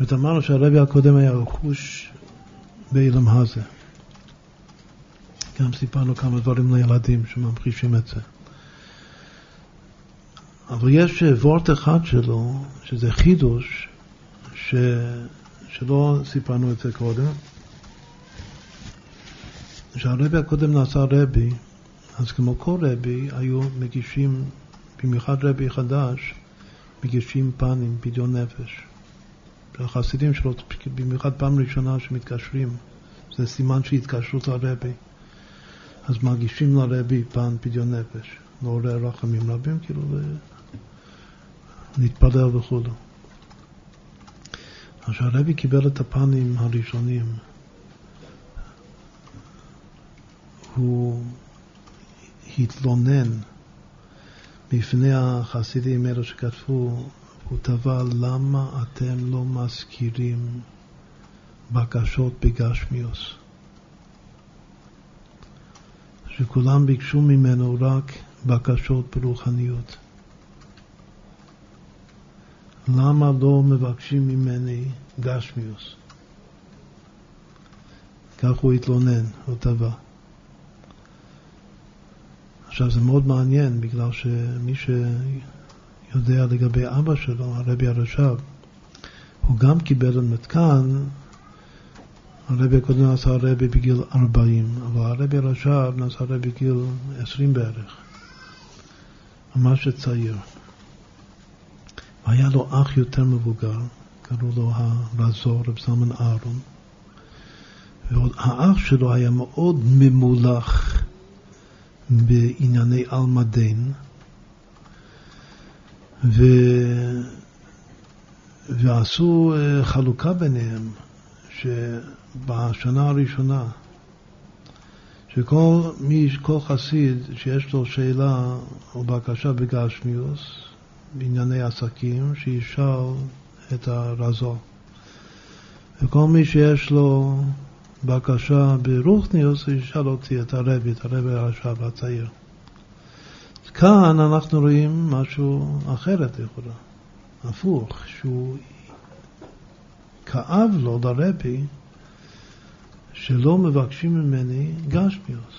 זאת אמרנו שהרבי הקודם היה רכוש באילם הזה. גם סיפרנו כמה דברים לילדים שממחישים את זה. אבל יש וורט אחד שלו, שזה חידוש, ש... שלא סיפרנו את זה קודם. כשהרבי הקודם נעשה רבי, אז כמו כל רבי, היו מגישים, במיוחד רבי חדש, מגישים פנים, פדיון נפש. החסידים שלו, במיוחד פעם ראשונה שמתקשרים, זה סימן של התקשרות לרבי. אז מגישים לרבי פן פדיון נפש, לעורר רחמים רבים, כאילו להתפלל וכו'. אז כשהרבי קיבל את הפנים הראשונים, הוא התלונן בפני החסידים האלו שכתבו, הוא תבע למה אתם לא מזכירים בקשות בגשמיוס. שכולם ביקשו ממנו רק בקשות ברוחניות. למה לא מבקשים ממני גשמיוס? כך הוא התלונן, הוא תבע. עכשיו זה מאוד מעניין, בגלל שמי שיודע לגבי אבא שלו, הרבי הרש"ב, הוא גם קיבל את מתקן, הרבי הקודם נעשה רבי בגיל 40, אבל הרבי הרש"ב נעשה רבי בגיל 20 בערך, ממש צעיר. והיה לו אח יותר מבוגר, קראו לו הרזור, רב סלמן אהרון, והאח שלו היה מאוד ממולח בענייני אלמדין, ו... ועשו אה, חלוקה ביניהם, שבשנה הראשונה, שכל מי, כל חסיד שיש לו שאלה או בקשה בגשמיוס, בענייני עסקים, שישאל את הרזו. וכל מי שיש לו בקשה ברוכניוס, ישאל אותי את הרבי, את הרבי הרש"ב הצעיר. כאן אנחנו רואים משהו אחרת לכאורה, הפוך, שהוא כאב לו לרבי שלא מבקשים ממני גשמיוס,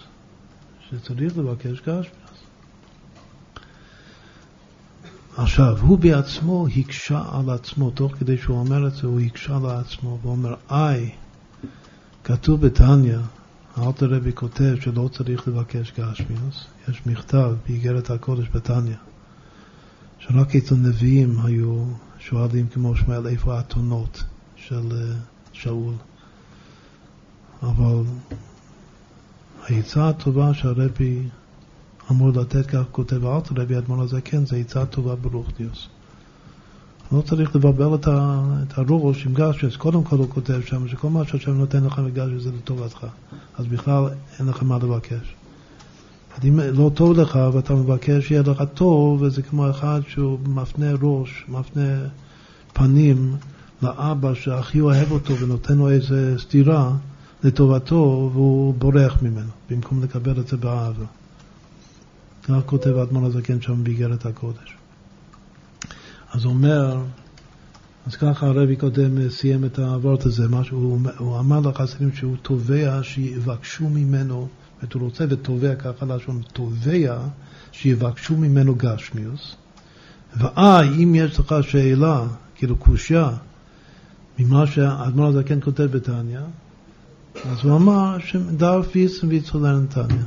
שצריך לבקש גשמיוס. עכשיו, הוא בעצמו הקשה על עצמו, תוך כדי שהוא אומר את זה, הוא הקשה על עצמו, ואומר, איי, כתוב בתניא, אלתר רבי כותב שלא צריך לבקש גשמיוס, יש מכתב באיגרת הקודש בתניא, שרק את הנביאים היו שואלים כמו שמואל איפה האתונות של אה, שאול. אבל העצה הטובה שהרבי אמור לתת, כך כותב אלתר רבי אדמון הזקן, זה עצה טובה ברוכניוס. לא צריך לבלבל את, את הראש עם גשש, קודם כל הוא כותב שם שכל מה שהשם נותן לך מגשש זה לטובתך, אז בכלל אין לך מה לבקש. אם לא טוב לך ואתה מבקש שיהיה לך טוב, וזה כמו אחד שהוא מפנה ראש, מפנה פנים לאבא שהכי אוהב אותו ונותן לו איזה סתירה לטובתו והוא בורח ממנו, במקום לקבל את זה באהבה. כך כותב האדמון הזקן שם באיגרת הקודש. אז הוא אומר, אז ככה הרבי קודם סיים את העבורת הזה, מה שהוא הוא אמר לחסידים שהוא תובע שיבקשו ממנו, זאת הוא רוצה ותובע ככה לשון, תובע שיבקשו ממנו גשמיוס, ואי, אם יש לך שאלה, כאילו קושייה, ממה שהאדמון הזקן כותב בתניא, אז הוא אמר שדאר נתניה.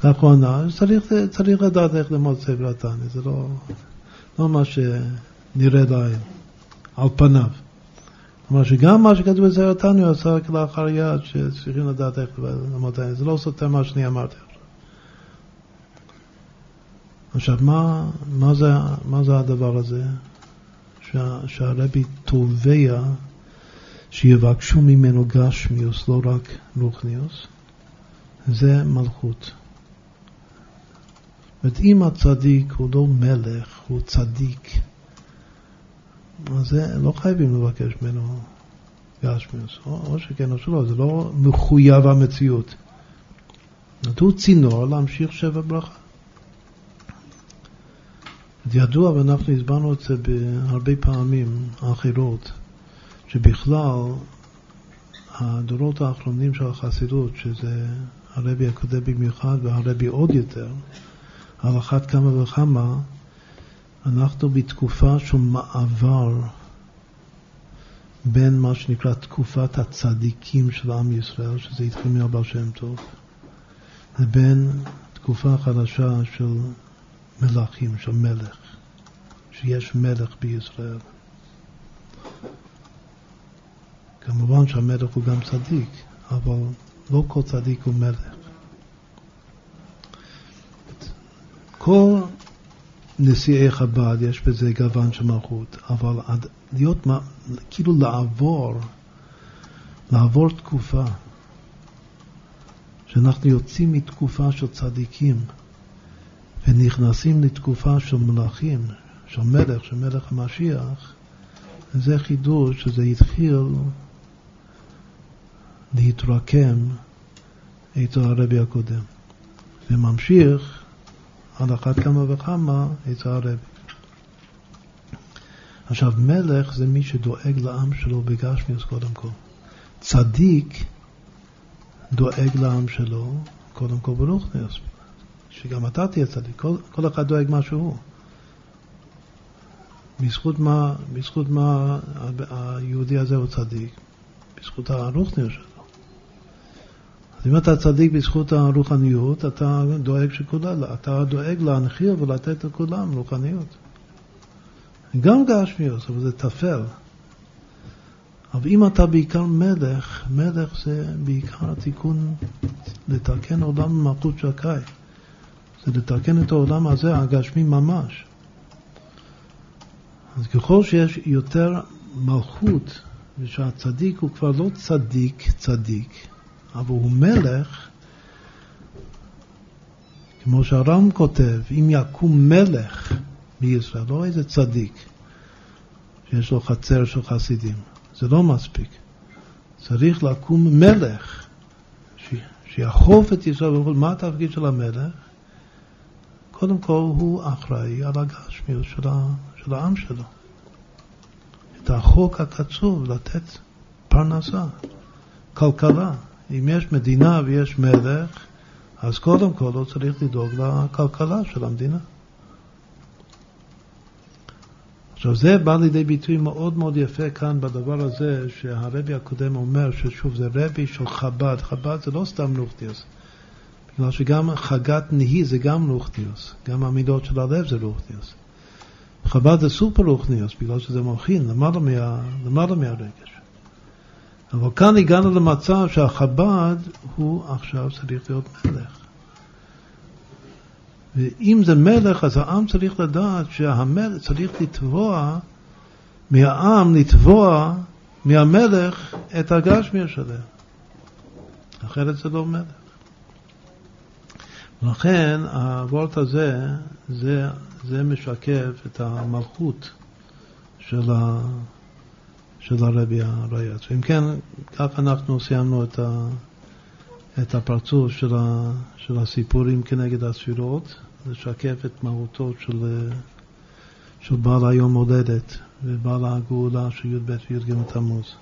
כך הוא ענה, צריך, צריך לדעת איך ללמוד ספר התניא, זה לא... לא מה שנראה לעין, על פניו. כלומר שגם מה שכתוב בסרט תניא עשה כלאחר יד, שצריכים לדעת איך ללמוד העין, זה לא סותר מה שאני אמרתי עכשיו. עכשיו, מה, מה, זה, מה זה הדבר הזה? שה, שהרבי תובע שיבקשו ממנו גשמיוס, לא רק רוחניוס, זה מלכות. אומרת, אם הצדיק הוא לא מלך, הוא צדיק, אז לא חייבים לבקש ממנו גשמיוס, או, או שכן או שלא, זה לא מחויב המציאות. הוא צינור להמשיך שבע ברכה. ידוע, ואנחנו הסברנו את זה בהרבה פעמים אחרות, שבכלל הדורות האחרונים של החסידות, שזה הרבי הקודם במיוחד והרבי עוד יותר, על אחת כמה וכמה, אנחנו בתקופה של מעבר בין מה שנקרא תקופת הצדיקים של עם ישראל, שזה התחיל מהבעל שם טוב, לבין תקופה חדשה של מלכים, של מלך, שיש מלך בישראל. כמובן שהמלך הוא גם צדיק, אבל לא כל צדיק הוא מלך. כל נשיאי חב"ד יש בזה גוון של מלכות, אבל להיות, כאילו לעבור, לעבור תקופה, שאנחנו יוצאים מתקופה של צדיקים ונכנסים לתקופה של מלכים, של מלך, של מלך המשיח, זה חידוש שזה התחיל להתרקם אצל הרבי הקודם, וממשיך על אחת כמה וכמה אצל הרבי. עכשיו, מלך זה מי שדואג לעם שלו בגשמיוס קודם כל. צדיק דואג לעם שלו קודם כל ברוכניוס, שגם אתה תהיה צדיק, כל, כל אחד דואג מה שהוא. בזכות מה, בזכות מה היהודי הזה הוא צדיק? בזכות הרוחניות שלו. אז אם אתה צדיק בזכות הרוחניות, אתה דואג שכולם, אתה דואג להנחיל ולתת לכולם רוחניות. גם גשמיות, אבל זה טפל. אבל אם אתה בעיקר מלך, מלך זה בעיקר תיקון, לתקן עולם במלכות שקאי. זה לתקן את העולם הזה, הגשמי ממש. אז ככל שיש יותר מלכות, ושהצדיק הוא כבר לא צדיק צדיק, אבל הוא מלך, כמו שהר"ם כותב, אם יקום מלך בישראל, לא איזה צדיק שיש לו חצר של חסידים, זה לא מספיק. צריך לקום מלך שיאכוף את ישראל. מה התפקיד של המלך? קודם כל הוא אחראי על הגשמיות של, של העם שלו. את החוק הקצוב לתת פרנסה, כלכלה. אם יש מדינה ויש מלך, אז קודם כל הוא צריך לדאוג לכלכלה של המדינה. עכשיו זה בא לידי ביטוי מאוד מאוד יפה כאן בדבר הזה שהרבי הקודם אומר ששוב זה רבי של חב"ד, חב"ד זה לא סתם לוכטיוס, בגלל שגם חגת נהי זה גם לוכטיוס, גם המידות של הלב זה לוכטיוס. חב"ד זה סופר לוכטיוס בגלל שזה מוכין למעלה, מה, למעלה מהרגש. אבל כאן הגענו למצב שהחב"ד הוא עכשיו צריך להיות מלך. ואם זה מלך, אז העם צריך לדעת שהמלך צריך לתבוע מהעם, לתבוע מהמלך את הגשמיה שלהם. אחרת זה לא מלך. לכן הוורט הזה, זה, זה משקף את המלכות של, ה, של הרבי הרייץ. אם כן, כך אנחנו סיימנו את, ה, את הפרצוף של, ה, של הסיפורים כנגד הספירות, לשקף את מהותו של, של בעל היום הולדת ובעל הגאולה של י"ב וי"ג תמוז.